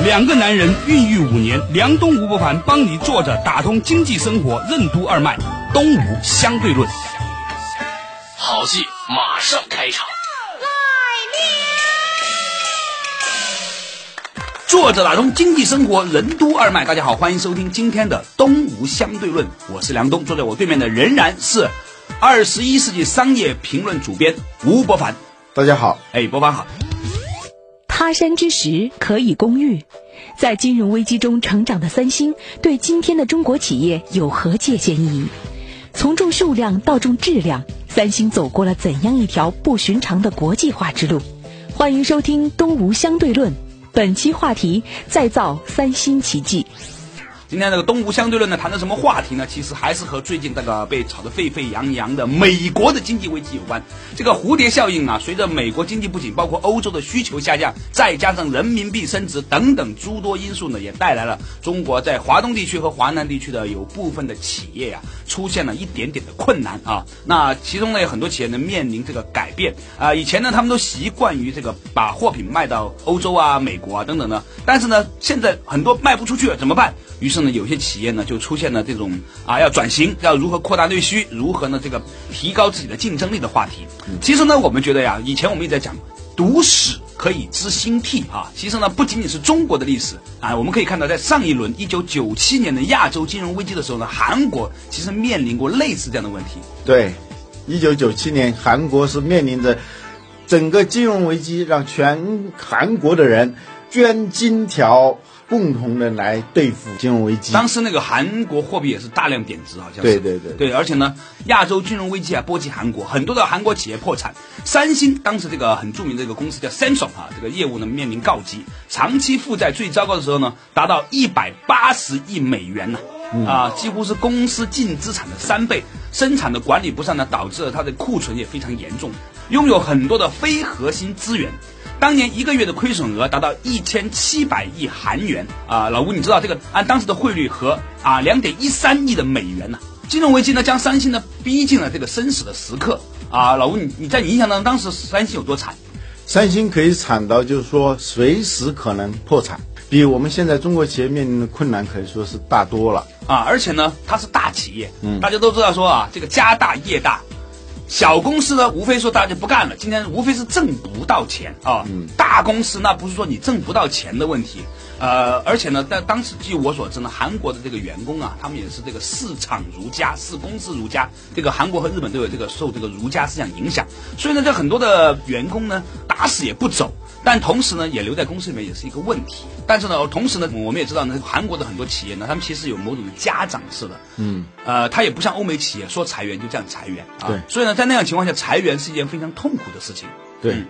两个男人孕育五年，梁东吴伯凡帮你坐着打通经济生活任督二脉，东吴相对论。好戏马上开场。坐着打通经济生活任督二脉，大家好，欢迎收听今天的东吴相对论，我是梁东，坐在我对面的仍然是二十一世纪商业评论主编吴伯凡。大家好，哎，伯凡好。他山之石可以攻玉，在金融危机中成长的三星，对今天的中国企业有何借鉴意义？从重数量到重质量，三星走过了怎样一条不寻常的国际化之路？欢迎收听东吴相对论。本期话题：再造三星奇迹。今天这个东吴相对论呢，谈的什么话题呢？其实还是和最近这个被炒得沸沸扬扬的美国的经济危机有关。这个蝴蝶效应啊，随着美国经济不景，包括欧洲的需求下降，再加上人民币升值等等诸多因素呢，也带来了中国在华东地区和华南地区的有部分的企业呀，出现了一点点的困难啊。那其中呢，有很多企业呢面临这个改变啊。以前呢，他们都习惯于这个把货品卖到欧洲啊、美国啊等等的，但是呢，现在很多卖不出去了，怎么办？于是呢，有些企业呢就出现了这种啊，要转型，要如何扩大内需，如何呢这个提高自己的竞争力的话题。其实呢，我们觉得呀，以前我们一直在讲，读史可以知兴替啊。其实呢，不仅仅是中国的历史啊，我们可以看到，在上一轮一九九七年的亚洲金融危机的时候呢，韩国其实面临过类似这样的问题。对，一九九七年韩国是面临着整个金融危机，让全韩国的人捐金条。共同的来对付金融危机。当时那个韩国货币也是大量贬值，好像是。对对对对，而且呢，亚洲金融危机啊波及韩国，很多的韩国企业破产。三星当时这个很著名的一个公司叫 Samsung 啊，这个业务呢面临告急，长期负债最糟糕的时候呢达到一百八十亿美元呢，啊，几乎是公司净资产的三倍。生产的管理不善呢，导致了它的库存也非常严重，拥有很多的非核心资源。当年一个月的亏损额达到一千七百亿韩元啊！老吴，你知道这个按当时的汇率和啊两点一三亿的美元呢？金融危机呢将三星呢逼近了这个生死的时刻啊！老吴，你你在你印象当中当时三星有多惨？三星可以惨到就是说随时可能破产，比我们现在中国企业面临的困难可以说是大多了啊！而且呢，它是大企业，嗯，大家都知道说啊，这个家大业大。小公司呢，无非说大家就不干了。今天无非是挣不到钱啊。大公司那不是说你挣不到钱的问题，呃，而且呢，在当时据我所知呢，韩国的这个员工啊，他们也是这个市场儒家，视公司儒家。这个韩国和日本都有这个受这个儒家思想影响，所以呢，这很多的员工呢，打死也不走。但同时呢，也留在公司里面也是一个问题。但是呢，同时呢，我们也知道呢，韩国的很多企业呢，他们其实有某种家长式的，嗯，呃，他也不像欧美企业说裁员就这样裁员啊。对。所以呢，在那样情况下，裁员是一件非常痛苦的事情。对。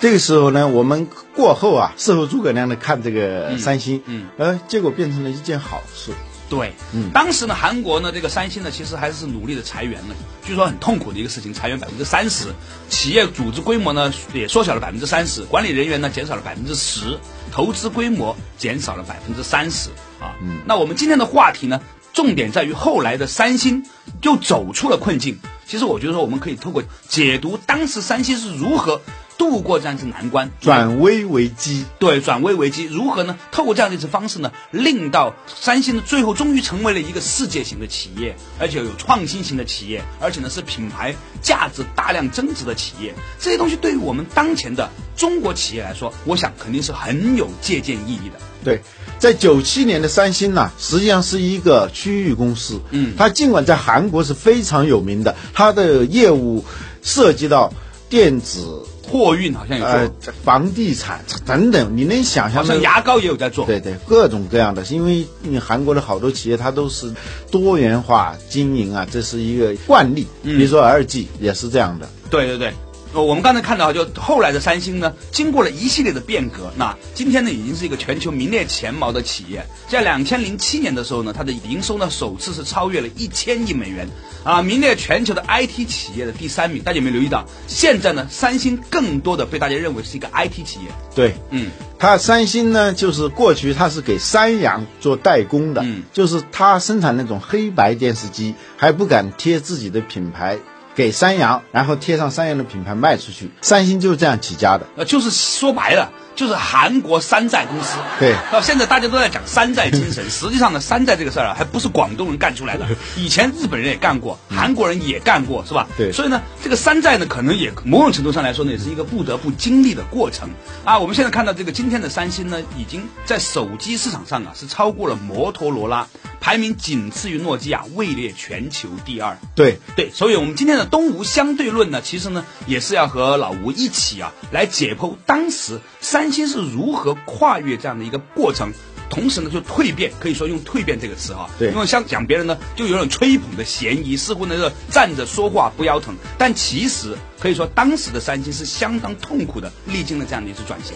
这个时候呢，我们过后啊，事后诸葛亮的看这个三星，嗯，呃，结果变成了一件好事。对，嗯，当时呢，韩国呢，这个三星呢，其实还是努力的裁员了，据说很痛苦的一个事情，裁员百分之三十，企业组织规模呢也缩小了百分之三十，管理人员呢减少了百分之十，投资规模减少了百分之三十啊。嗯，那我们今天的话题呢，重点在于后来的三星就走出了困境。其实我觉得说，我们可以透过解读当时三星是如何。度过这样一次难关，转危为机。对，转危为机，如何呢？透过这样的一次方式呢，令到三星呢最后终于成为了一个世界型的企业，而且有创新型的企业，而且呢是品牌价值大量增值的企业。这些东西对于我们当前的中国企业来说，我想肯定是很有借鉴意义的。对，在九七年的三星呢，实际上是一个区域公司。嗯，它尽管在韩国是非常有名的，它的业务涉及到电子。货运好像有做，房地产等等，你能想象？像牙膏也有在做。对对，各种各样的，因为你韩国的好多企业它都是多元化经营啊，这是一个惯例。比如说 LG 也是这样的。对对对，呃我们刚才看到，就后来的三星呢，经过了一系列的变革，那今天呢，已经是一个全球名列前茅的企业。在两千零七年的时候呢，它的营收呢，首次是超越了一千亿美元，啊，名列全球的 IT 企业的第三名。大家有没有留意到？现在呢，三星更多的被大家认为是一个 IT 企业。对，嗯，它三星呢，就是过去它是给三洋做代工的，嗯就是它生产那种黑白电视机，还不敢贴自己的品牌给三洋，然后贴上三洋的品牌卖出去。三星就是这样起家的。呃，就是说白了，就是韩国山寨公司。对到现在大家都在讲山寨精神，实际上呢，山寨这个事儿啊，还不是广东人干出来的，以前日本人也干过，韩国人也干过，是吧？对所以呢，这个山寨呢，可能也某种程度上来说呢，也是一个不得不经历的过程啊。我们现在看到这个今天的三星呢，已经在手机市场上啊，是超过了摩托罗拉，排名仅次于诺基亚，位列全球第二。对，对，所以我们今天的东吴相对论呢，其实呢也是要和老吴一起啊来解剖当时三星是如何跨越这样的一个过程。同时呢，就蜕变，可以说用“蜕变”这个词哈，对因为像讲别人呢，就有点吹捧的嫌疑，似乎呢是站着说话不腰疼，但其实可以说当时的三星是相当痛苦的，历经了这样的一次转型。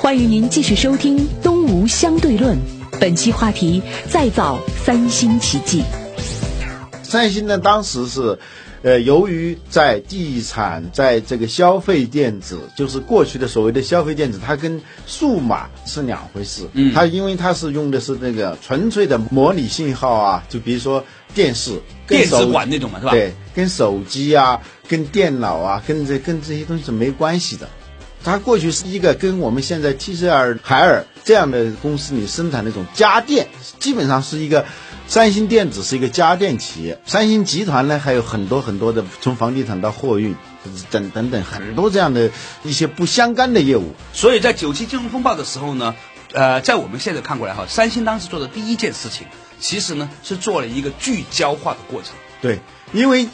欢迎您继续收听《东吴相对论》，本期话题：再造三星奇迹。三星呢，当时是，呃，由于在地产，在这个消费电子，就是过去的所谓的消费电子，它跟数码是两回事。嗯它因为它是用的是那个纯粹的模拟信号啊，就比如说电视、跟电子手管那种嘛，是吧？对，跟手机啊、跟电脑啊、跟这跟这些东西是没关系的。它过去是一个跟我们现在 TCL、海尔这样的公司里生产那种家电，基本上是一个三星电子是一个家电企业。三星集团呢还有很多很多的从房地产到货运等等等很多这样的一些不相干的业务。所以在九七金融风暴的时候呢，呃，在我们现在看过来哈，三星当时做的第一件事情，其实呢是做了一个聚焦化的过程。对，因为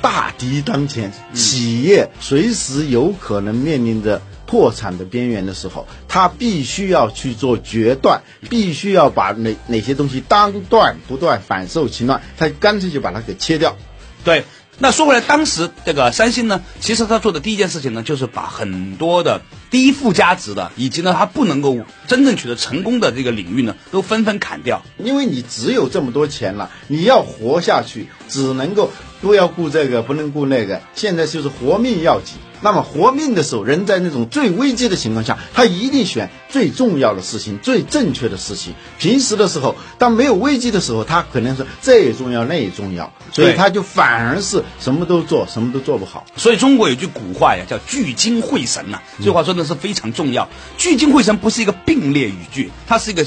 大敌当前，企业随时有可能面临着破产的边缘的时候，他必须要去做决断，必须要把哪哪些东西当断不断，反受其乱，他干脆就把它给切掉。对，那说回来，当时这个三星呢，其实他做的第一件事情呢，就是把很多的低附加值的，以及呢他不能够真正取得成功的这个领域呢，都纷纷砍掉。因为你只有这么多钱了，你要活下去，只能够不要顾这个，不能顾那个。现在就是活命要紧。那么活命的时候，人在那种最危机的情况下，他一定选最重要的事情、最正确的事情。平时的时候，当没有危机的时候，他可能是这也重要，那也重要，所以他就反而是什么都做，什么都做不好。所以中国有句古话呀，叫聚精会神呐、这句话说的是非常重要。聚精会神不是一个并列语句，它是一个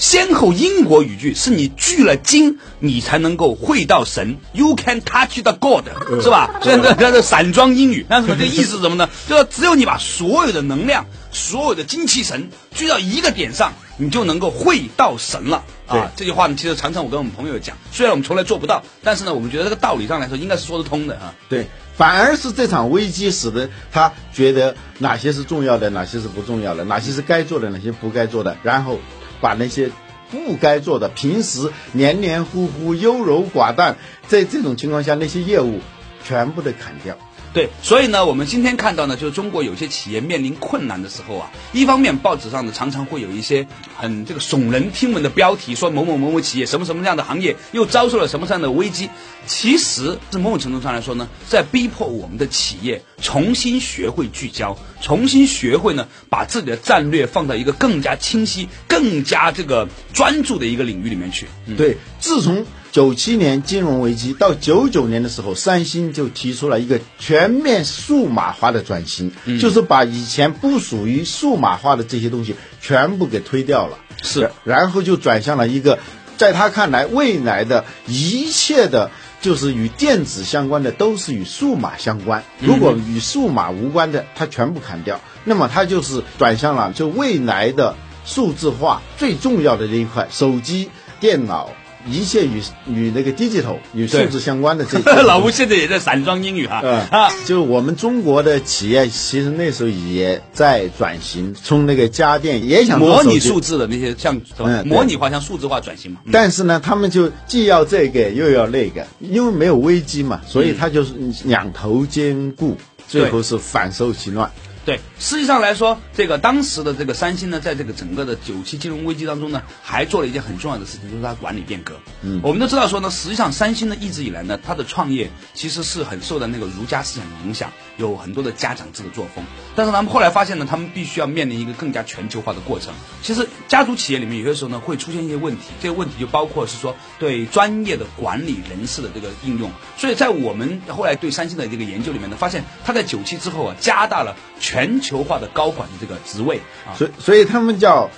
先后因果语句，是你聚了精，你才能够会到神。You can touch the God，是吧？虽然这这这散装英语，但是呢，这意思是什么呢？就是只有你把所有的能量、所有的精气神聚到一个点上，你就能够会到神了。啊，这句话呢，其实常常我跟我们朋友讲，虽然我们从来做不到，但是呢，我们觉得这个道理上来说应该是说得通的啊。对，反而是这场危机使得他觉得哪些是重要的，哪些是不重要的，哪些是该做的，哪些不该做的，然后把那些不该做的、平时黏黏糊糊、优柔寡断，在这种情况下那些业务全部的砍掉。对，所以呢，我们今天看到呢，就是中国有些企业面临困难的时候啊，一方面报纸上呢常常会有一些很这个耸人听闻的标题，说某某某某企业什么什么样的行业又遭受了什么样的危机，其实是某种程度上来说呢，在逼迫我们的企业重新学会聚焦，重新学会呢把自己的战略放到一个更加清晰、更加这个专注的一个领域里面去。对，自从九七年金融危机到九九年的时候，三星就提出了一个全面数码化的转型，就是把以前不属于数码化的这些东西全部给推掉了，是，然后就转向了一个，在他看来，未来的一切的。就是与电子相关的都是与数码相关，如果与数码无关的，它全部砍掉，那么它就是转向了就未来的数字化最重要的这一块，手机、电脑，一切与与那个 digital 与数字相关的这 老吴现在也在散装英语哈、嗯啊。就我们中国的企业，其实那时候也在转型，从那个家电也想模拟数字的那些像什么嗯模拟化像数字化转型嘛。嗯但是呢，他们就既要这个又要那个，因为没有危机嘛，所以他就是两头兼顾。最后是反受其乱。对，实际上来说，这个当时的这个三星呢，在这个整个的九七金融危机当中呢，还做了一件很重要的事情，就是它管理变革。嗯，我们都知道说呢，实际上三星呢一直以来呢，它的创业其实是很受到那个儒家思想影响，有很多的家长制的作风。但是他们后来发现呢，他们必须要面临一个更加全球化的过程。其实家族企业里面有些时候呢会出现一些问题，这个问题就包括是说对专业的管理人士的这个应用。所以在我们后来对三星的这个研究里面呢，发现它在九七之后啊，加大了。全球化的高管的这个职位啊，所以所以他们叫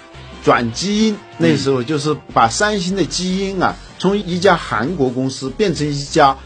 转基因。那时候就是把三星的基因啊，从一家韩国公司变成一家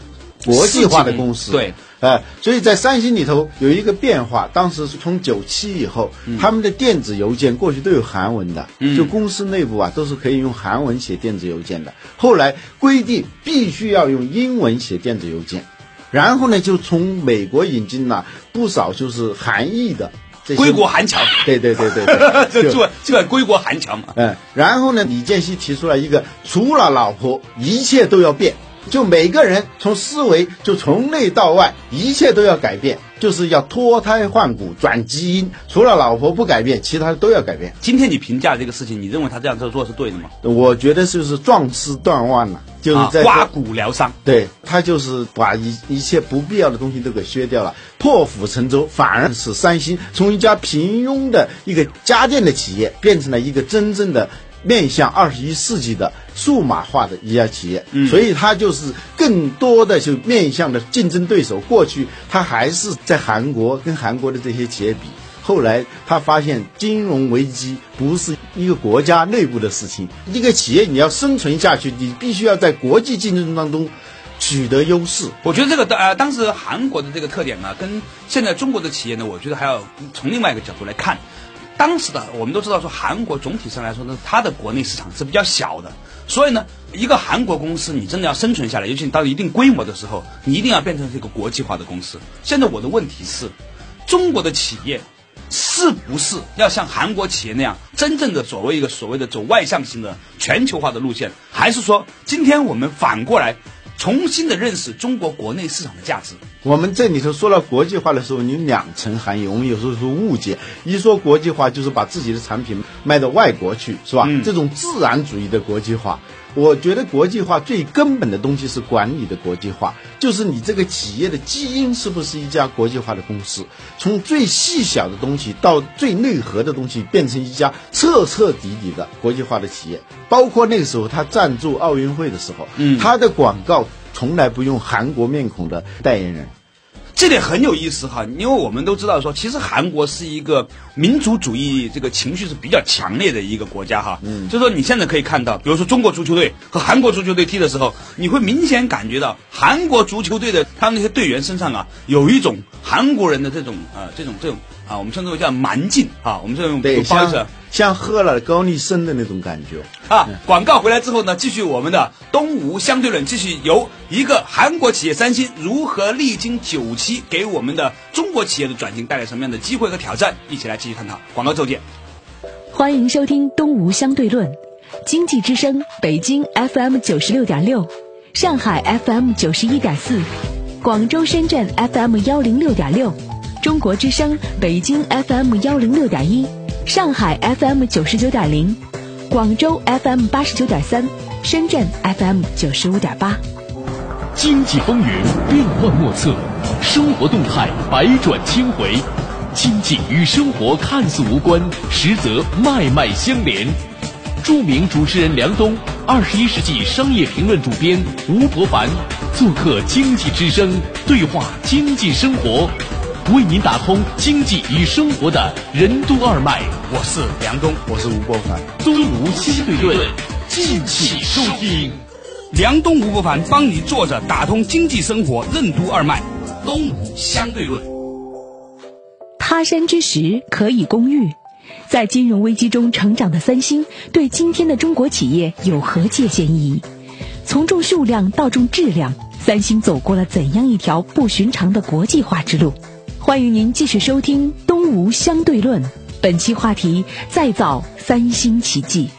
国际化的公司。对，呃，所以在三星里头有一个变化。当时是从九七以后，他们的电子邮件过去都有韩文的，就公司内部啊都是可以用韩文写电子邮件的。后来规定必须要用英文写电子邮件。然后呢，就从美国引进了不少就是韩裔的归国韩侨，对对对对对，就就就归国韩侨嘛。嗯，然后呢，李健熙提出了一个，除了老婆，一切都要变，就每个人从思维就从内到外，一切都要改变。就是要脱胎换骨、转基因，除了老婆不改变，其他都要改变。今天你评价这个事情，你认为他这样做做是对的吗？我觉得就是壮士断腕了，就是在刮骨疗伤。对他就是把一一切不必要的东西都给削掉了，破釜沉舟，反而使三星从一家平庸的一个家电的企业，变成了一个真正的。面向二十一世纪的数码化的一家企业，所以它就是更多的就面向的竞争对手。过去它还是在韩国跟韩国的这些企业比，后来他发现金融危机不是一个国家内部的事情，一个企业你要生存下去，你必须要在国际竞争当中取得优势。我觉得这个呃，当时韩国的这个特点呢，跟现在中国的企业呢，我觉得还要从另外一个角度来看。当时的我们都知道，说韩国总体上来说呢，它的国内市场是比较小的，所以呢，一个韩国公司你真的要生存下来，尤其你到一定规模的时候，你一定要变成这个国际化的公司。现在我的问题是，中国的企业是不是要像韩国企业那样，真正的所谓一个所谓的走外向型的全球化的路线，还是说今天我们反过来？重新的认识中国国内市场的价值。我们这里头说到国际化的时候，有两层含义。我们有时候是误解，一说国际化就是把自己的产品卖到外国去，是吧？这种自然主义的国际化。我觉得国际化最根本的东西是管理的国际化，就是你这个企业的基因是不是一家国际化的公司，从最细小的东西到最内核的东西，变成一家彻彻底底的国际化的企业。包括那个时候他赞助奥运会的时候，嗯，他的广告从来不用韩国面孔的代言人。这点很有意思哈，因为我们都知道说，其实韩国是一个民族主义这个情绪是比较强烈的一个国家哈。嗯，就说你现在可以看到，比如说中国足球队和韩国足球队踢的时候，你会明显感觉到韩国足球队的他们那些队员身上啊，有一种韩国人的这种呃这种这种。啊，我们称之为叫蛮劲啊，我们这种对像像喝了高丽参的那种感觉啊。广告回来之后呢，继续我们的东吴相对论，继续由一个韩国企业三星如何历经九七，给我们的中国企业的转型带来什么样的机会和挑战，一起来继续探讨。广告之后见。欢迎收听东吴相对论，经济之声，北京 FM 九十六点六，上海 FM 九十一点四，广州、深圳 FM 幺零六点六。中国之声北京 FM 幺零六点一，上海 FM 九十九点零，广州 FM 八十九点三，深圳 FM 九十五点八。经济风云变幻莫测，生活动态百转千回，经济与生活看似无关，实则脉脉相连。著名主持人梁冬，二十一世纪商业评论主编吴伯凡，做客经济之声，对话经济生活。为您打通经济与生活的任督二脉，我是梁东，我是吴伯凡，东吴相对论，敬请收听。梁东吴伯凡帮你坐着打通经济生活任督二脉，东吴相对论。他山之石可以攻玉，在金融危机中成长的三星，对今天的中国企业有何借鉴意义？从重数量到重质量，三星走过了怎样一条不寻常的国际化之路？欢迎您继续收听《东吴相对论》，本期话题：再造三星奇迹。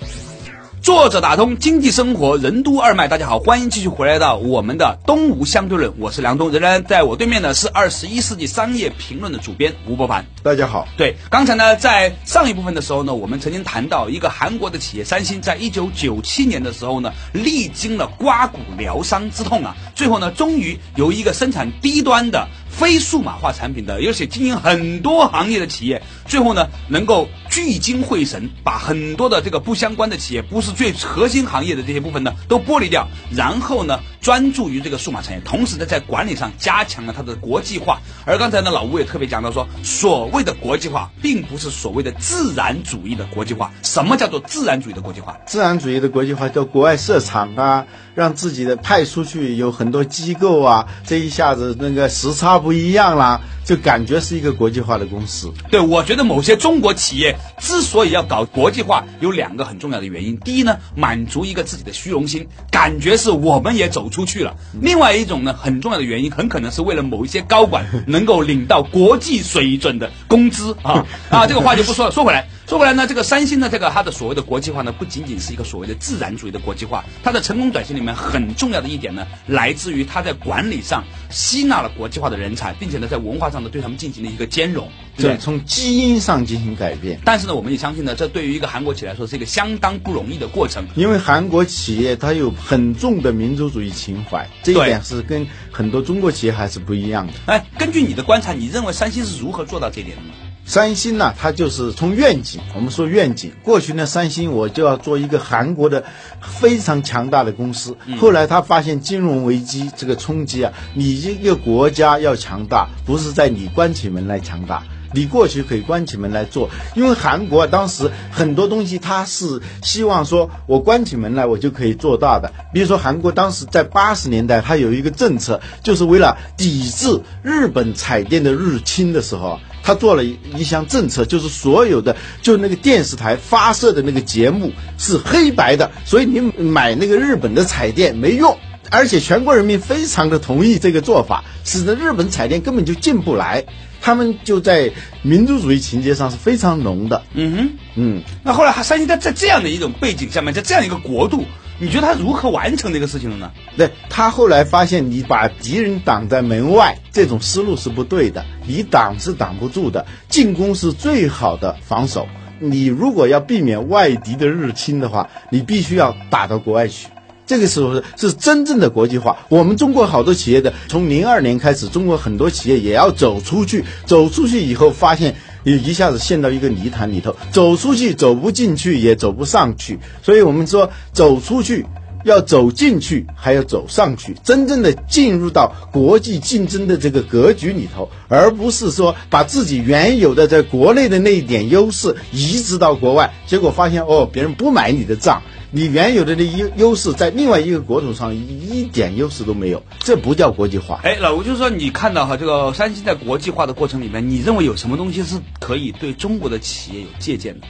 作者打通经济生活任督二脉，大家好，欢迎继续回来到我们的东吴相对论，我是梁东，仍然在我对面的是二十一世纪商业评论的主编吴伯凡。大家好，对，刚才呢，在上一部分的时候呢，我们曾经谈到一个韩国的企业三星，在一九九七年的时候呢，历经了刮骨疗伤之痛啊，最后呢，终于由一个生产低端的。非数码化产品的，而且经营很多行业的企业，最后呢能够聚精会神，把很多的这个不相关的企业，不是最核心行业的这些部分呢都剥离掉，然后呢专注于这个数码产业，同时呢在管理上加强了它的国际化。而刚才呢老吴也特别讲到说，所谓的国际化，并不是所谓的自然主义的国际化。什么叫做自然主义的国际化？自然主义的国际化叫国外设厂啊，让自己的派出去有很多机构啊，这一下子那个时差不。不一样啦，就感觉是一个国际化的公司。对，我觉得某些中国企业之所以要搞国际化，有两个很重要的原因。第一呢，满足一个自己的虚荣心，感觉是我们也走出去了；另外一种呢，很重要的原因，很可能是为了某一些高管能够领到国际水准的工资啊 啊！这个话就不说了。说回来。说回来呢，这个三星呢，这个它的所谓的国际化呢，不仅仅是一个所谓的自然主义的国际化，它的成功转型里面很重要的一点呢，来自于它在管理上吸纳了国际化的人才，并且呢，在文化上呢，对他们进行了一个兼容，对，从基因上进行改变。但是呢，我们也相信呢，这对于一个韩国企业来说是一个相当不容易的过程，因为韩国企业它有很重的民族主义情怀，这一点是跟很多中国企业还是不一样的。哎，根据你的观察，你认为三星是如何做到这一点的呢？三星呢，它就是从愿景，我们说愿景。过去呢，三星我就要做一个韩国的非常强大的公司。后来他发现金融危机这个冲击啊，你一个国家要强大，不是在你关起门来强大，你过去可以关起门来做。因为韩国当时很多东西，它是希望说我关起门来我就可以做到的。比如说韩国当时在八十年代，它有一个政策，就是为了抵制日本彩电的入侵的时候。他做了一项政策，就是所有的就那个电视台发射的那个节目是黑白的，所以你买那个日本的彩电没用，而且全国人民非常的同意这个做法，使得日本彩电根本就进不来。他们就在民族主义情节上是非常浓的。嗯哼，嗯，那后来三星在在这样的一种背景下面，在这样一个国度。你觉得他如何完成这个事情的呢？对他后来发现，你把敌人挡在门外，这种思路是不对的。你挡是挡不住的，进攻是最好的防守。你如果要避免外敌的入侵的话，你必须要打到国外去。这个时候是真正的国际化。我们中国好多企业的，从零二年开始，中国很多企业也要走出去。走出去以后，发现。一下子陷到一个泥潭里头，走出去走不进去，也走不上去。所以我们说，走出去要走进去，还要走上去，真正的进入到国际竞争的这个格局里头，而不是说把自己原有的在国内的那一点优势移植到国外，结果发现哦，别人不买你的账。你原有的那优优势，在另外一个国土上一点优势都没有，这不叫国际化。哎，老吴就是说，你看到哈这个三星在国际化的过程里面，你认为有什么东西是可以对中国的企业有借鉴的？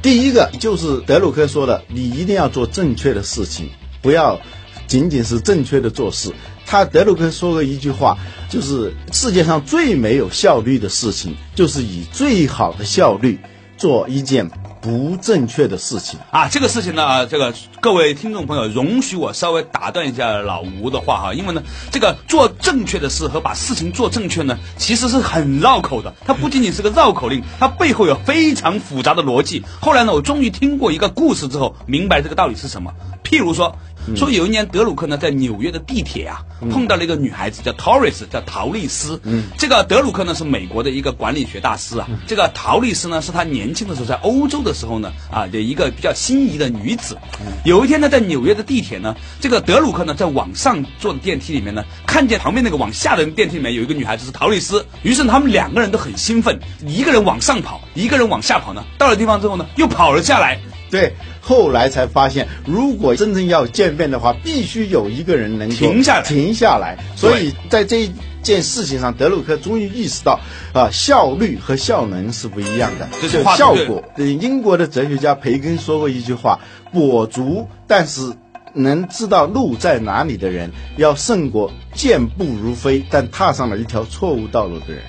第一个就是德鲁克说的，你一定要做正确的事情，不要仅仅是正确的做事。他德鲁克说过一句话，就是世界上最没有效率的事情，就是以最好的效率做一件。不正确的事情啊，这个事情呢，这个各位听众朋友，容许我稍微打断一下老吴的话哈，因为呢，这个做正确的事和把事情做正确呢，其实是很绕口的，它不仅仅是个绕口令，它背后有非常复杂的逻辑。后来呢，我终于听过一个故事之后，明白这个道理是什么。譬如说。说有一年德鲁克呢在纽约的地铁啊碰到了一个女孩子叫 Torres，，叫陶丽丝。嗯，这个德鲁克呢是美国的一个管理学大师啊。这个陶丽丝呢是他年轻的时候在欧洲的时候呢啊的一个比较心仪的女子。有一天呢在纽约的地铁呢，这个德鲁克呢在往上坐的电梯里面呢，看见旁边那个往下的电梯里面有一个女孩子是陶丽丝，于是他们两个人都很兴奋，一个人往上跑，一个人往下跑呢。到了地方之后呢，又跑了下来。对。后来才发现，如果真正要见面的话，必须有一个人能停下来。停下来。所以在这件事情上，德鲁克终于意识到，啊，效率和效能是不一样的。这是效果。英国的哲学家培根说过一句话：“跛足但是能知道路在哪里的人，要胜过健步如飞但踏上了一条错误道路的人。”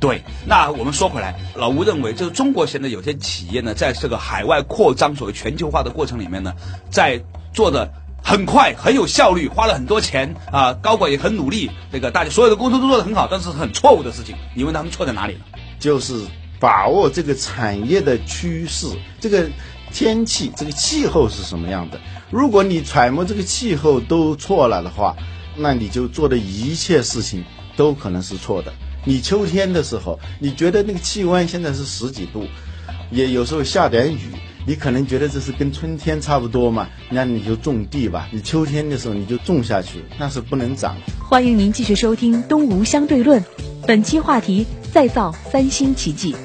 对，那我们说回来，老吴认为，就是中国现在有些企业呢，在这个海外扩张、所谓全球化的过程里面呢，在做的很快、很有效率，花了很多钱啊，高管也很努力，这个大家所有的工作都做得很好，但是很错误的事情。你问他们错在哪里了？就是把握这个产业的趋势，这个天气、这个气候是什么样的。如果你揣摩这个气候都错了的话，那你就做的一切事情都可能是错的。你秋天的时候，你觉得那个气温现在是十几度，也有时候下点雨，你可能觉得这是跟春天差不多嘛？那你就种地吧。你秋天的时候你就种下去，那是不能长。欢迎您继续收听《东吴相对论》，本期话题：再造三星奇迹。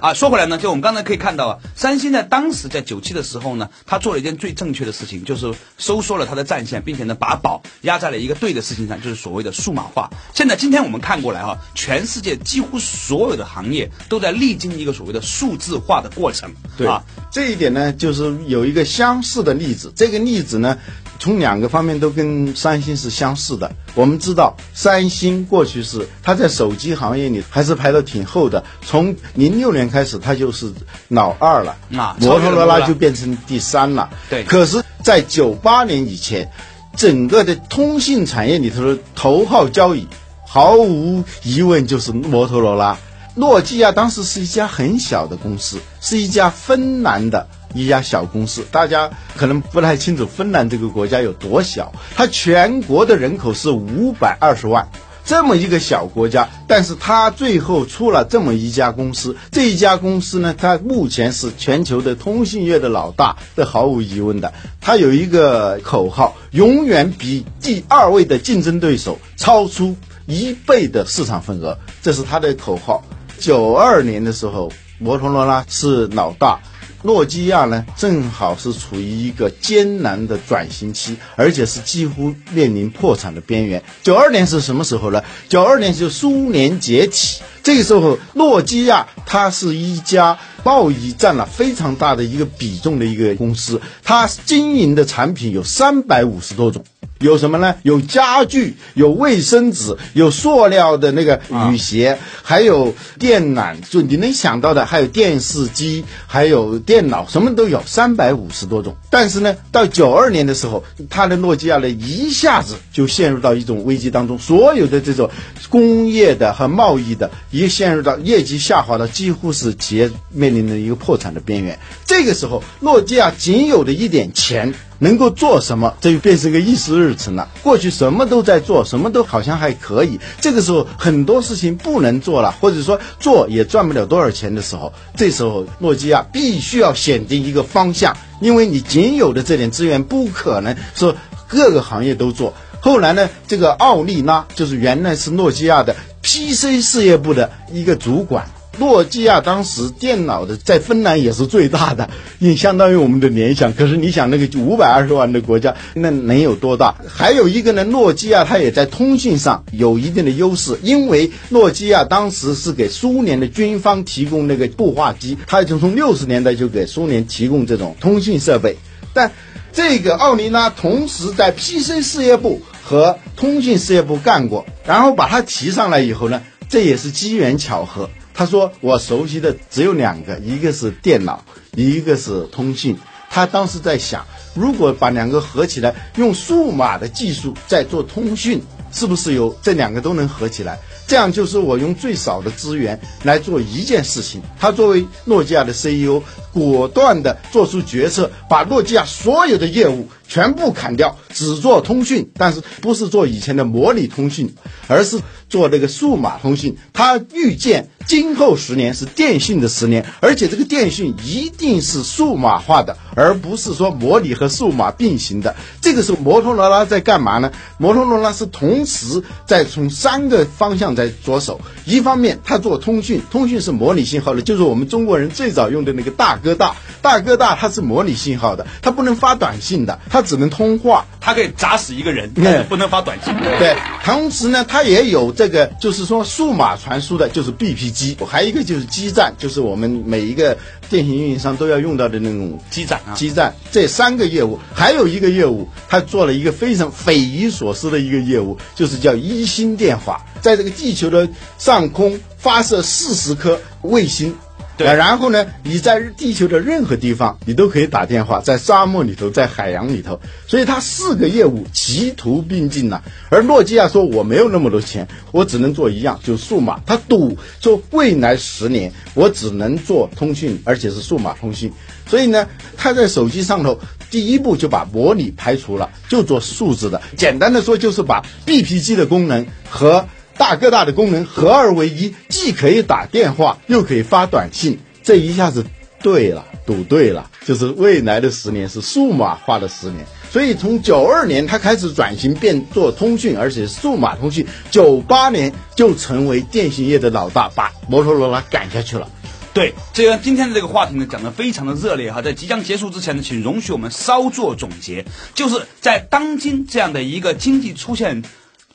啊，说回来呢，就我们刚才可以看到啊，三星在当时在九七的时候呢，他做了一件最正确的事情，就是收缩了它的战线，并且呢，把宝压在了一个对的事情上，就是所谓的数码化。现在今天我们看过来哈，全世界几乎所有的行业都在历经一个所谓的数字化的过程。对啊，这一点呢，就是有一个相似的例子，这个例子呢。从两个方面都跟三星是相似的。我们知道，三星过去是它在手机行业里还是排的挺后的。从零六年开始，它就是老二了，啊，摩托罗拉就变成第三了。对。可是，在九八年以前，整个的通信产业里头的头号交椅，毫无疑问就是摩托罗拉。诺基亚当时是一家很小的公司，是一家芬兰的。一家小公司，大家可能不太清楚芬兰这个国家有多小。它全国的人口是五百二十万，这么一个小国家，但是它最后出了这么一家公司。这一家公司呢，它目前是全球的通信业的老大，这毫无疑问的。它有一个口号：永远比第二位的竞争对手超出一倍的市场份额，这是它的口号。九二年的时候，摩托罗拉是老大。诺基亚呢，正好是处于一个艰难的转型期，而且是几乎面临破产的边缘。九二年是什么时候呢？九二年就苏联解体，这个时候诺基亚它是一家贸易占了非常大的一个比重的一个公司，它经营的产品有三百五十多种。有什么呢？有家具，有卫生纸，有塑料的那个雨鞋，还有电缆，就你能想到的，还有电视机，还有电脑，什么都有，三百五十多种。但是呢，到九二年的时候，他的诺基亚呢一下子就陷入到一种危机当中，所有的这种工业的和贸易的，一陷入到业绩下滑的，几乎是企业面临的一个破产的边缘。这个时候，诺基亚仅有的一点钱。能够做什么，这就变成个议事日程了。过去什么都在做，什么都好像还可以。这个时候很多事情不能做了，或者说做也赚不了多少钱的时候，这时候诺基亚必须要选定一个方向，因为你仅有的这点资源不可能说各个行业都做。后来呢，这个奥利拉就是原来是诺基亚的 PC 事业部的一个主管。诺基亚当时电脑的在芬兰也是最大的，也相当于我们的联想。可是你想，那个五百二十万的国家，那能有多大？还有一个呢，诺基亚它也在通信上有一定的优势，因为诺基亚当时是给苏联的军方提供那个步话机，它已经从六十年代就给苏联提供这种通信设备。但这个奥尼拉同时在 PC 事业部和通信事业部干过，然后把它提上来以后呢，这也是机缘巧合。他说：“我熟悉的只有两个，一个是电脑，一个是通信。他当时在想，如果把两个合起来，用数码的技术在做通讯，是不是有这两个都能合起来？这样就是我用最少的资源来做一件事情。”他作为诺基亚的 CEO，果断地做出决策，把诺基亚所有的业务全部砍掉，只做通讯，但是不是做以前的模拟通讯，而是做那个数码通讯。他预见。今后十年是电信的十年，而且这个电信一定是数码化的，而不是说模拟和数码并行的。这个时候，摩托罗拉在干嘛呢？摩托罗拉是同时在从三个方向在左手。一方面，它做通讯，通讯是模拟信号的，就是我们中国人最早用的那个大哥大。大哥大它是模拟信号的，它不能发短信的，它只能通话。它可以砸死一个人，但是不能发短信。对，同时呢，它也有这个，就是说数码传输的，就是 BP 机，还有一个就是基站，就是我们每一个电信运营商都要用到的那种基站啊。基站这三个业务，还有一个业务，它做了一个非常匪夷所思的一个业务，就是叫一星电话，在这个地球的上空发射四十颗卫星。对，然后呢，你在地球的任何地方，你都可以打电话，在沙漠里头，在海洋里头，所以它四个业务齐头并进了。而诺基亚说我没有那么多钱，我只能做一样，就是数码。他赌说未来十年我只能做通讯，而且是数码通讯。所以呢，他在手机上头第一步就把模拟排除了，就做数字的。简单的说，就是把 B P G 的功能和大哥大的功能合二为一，既可以打电话，又可以发短信，这一下子对了，赌对了，就是未来的十年是数码化的十年。所以从九二年他开始转型变做通讯，而且数码通讯，九八年就成为电信业的老大，把摩托罗拉赶下去了。对，这个今天的这个话题呢，讲的非常的热烈哈。在即将结束之前呢，请容许我们稍作总结，就是在当今这样的一个经济出现。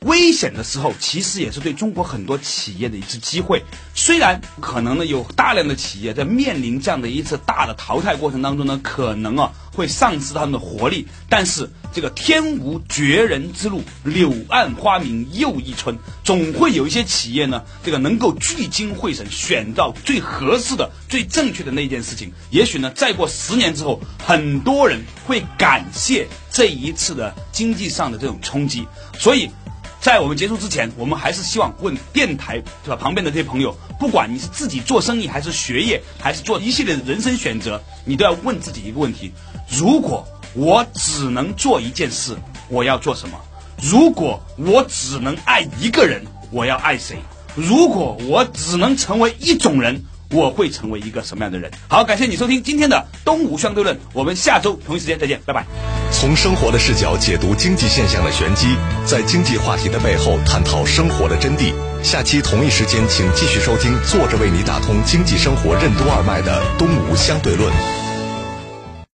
危险的时候，其实也是对中国很多企业的一次机会。虽然可能呢有大量的企业在面临这样的一次大的淘汰过程当中呢，可能啊会丧失他们的活力。但是这个天无绝人之路，柳暗花明又一村，总会有一些企业呢，这个能够聚精会神选到最合适的、最正确的那件事情。也许呢，再过十年之后，很多人会感谢这一次的经济上的这种冲击。所以。在我们结束之前，我们还是希望问电台对吧？旁边的这些朋友，不管你是自己做生意，还是学业，还是做一系列的人生选择，你都要问自己一个问题：如果我只能做一件事，我要做什么？如果我只能爱一个人，我要爱谁？如果我只能成为一种人，我会成为一个什么样的人？好，感谢你收听今天的东吴相对论，我们下周同一时间再见，拜拜。从生活的视角解读经济现象的玄机，在经济话题的背后探讨生活的真谛。下期同一时间，请继续收听，坐着为你打通经济生活任督二脉的东吴相对论。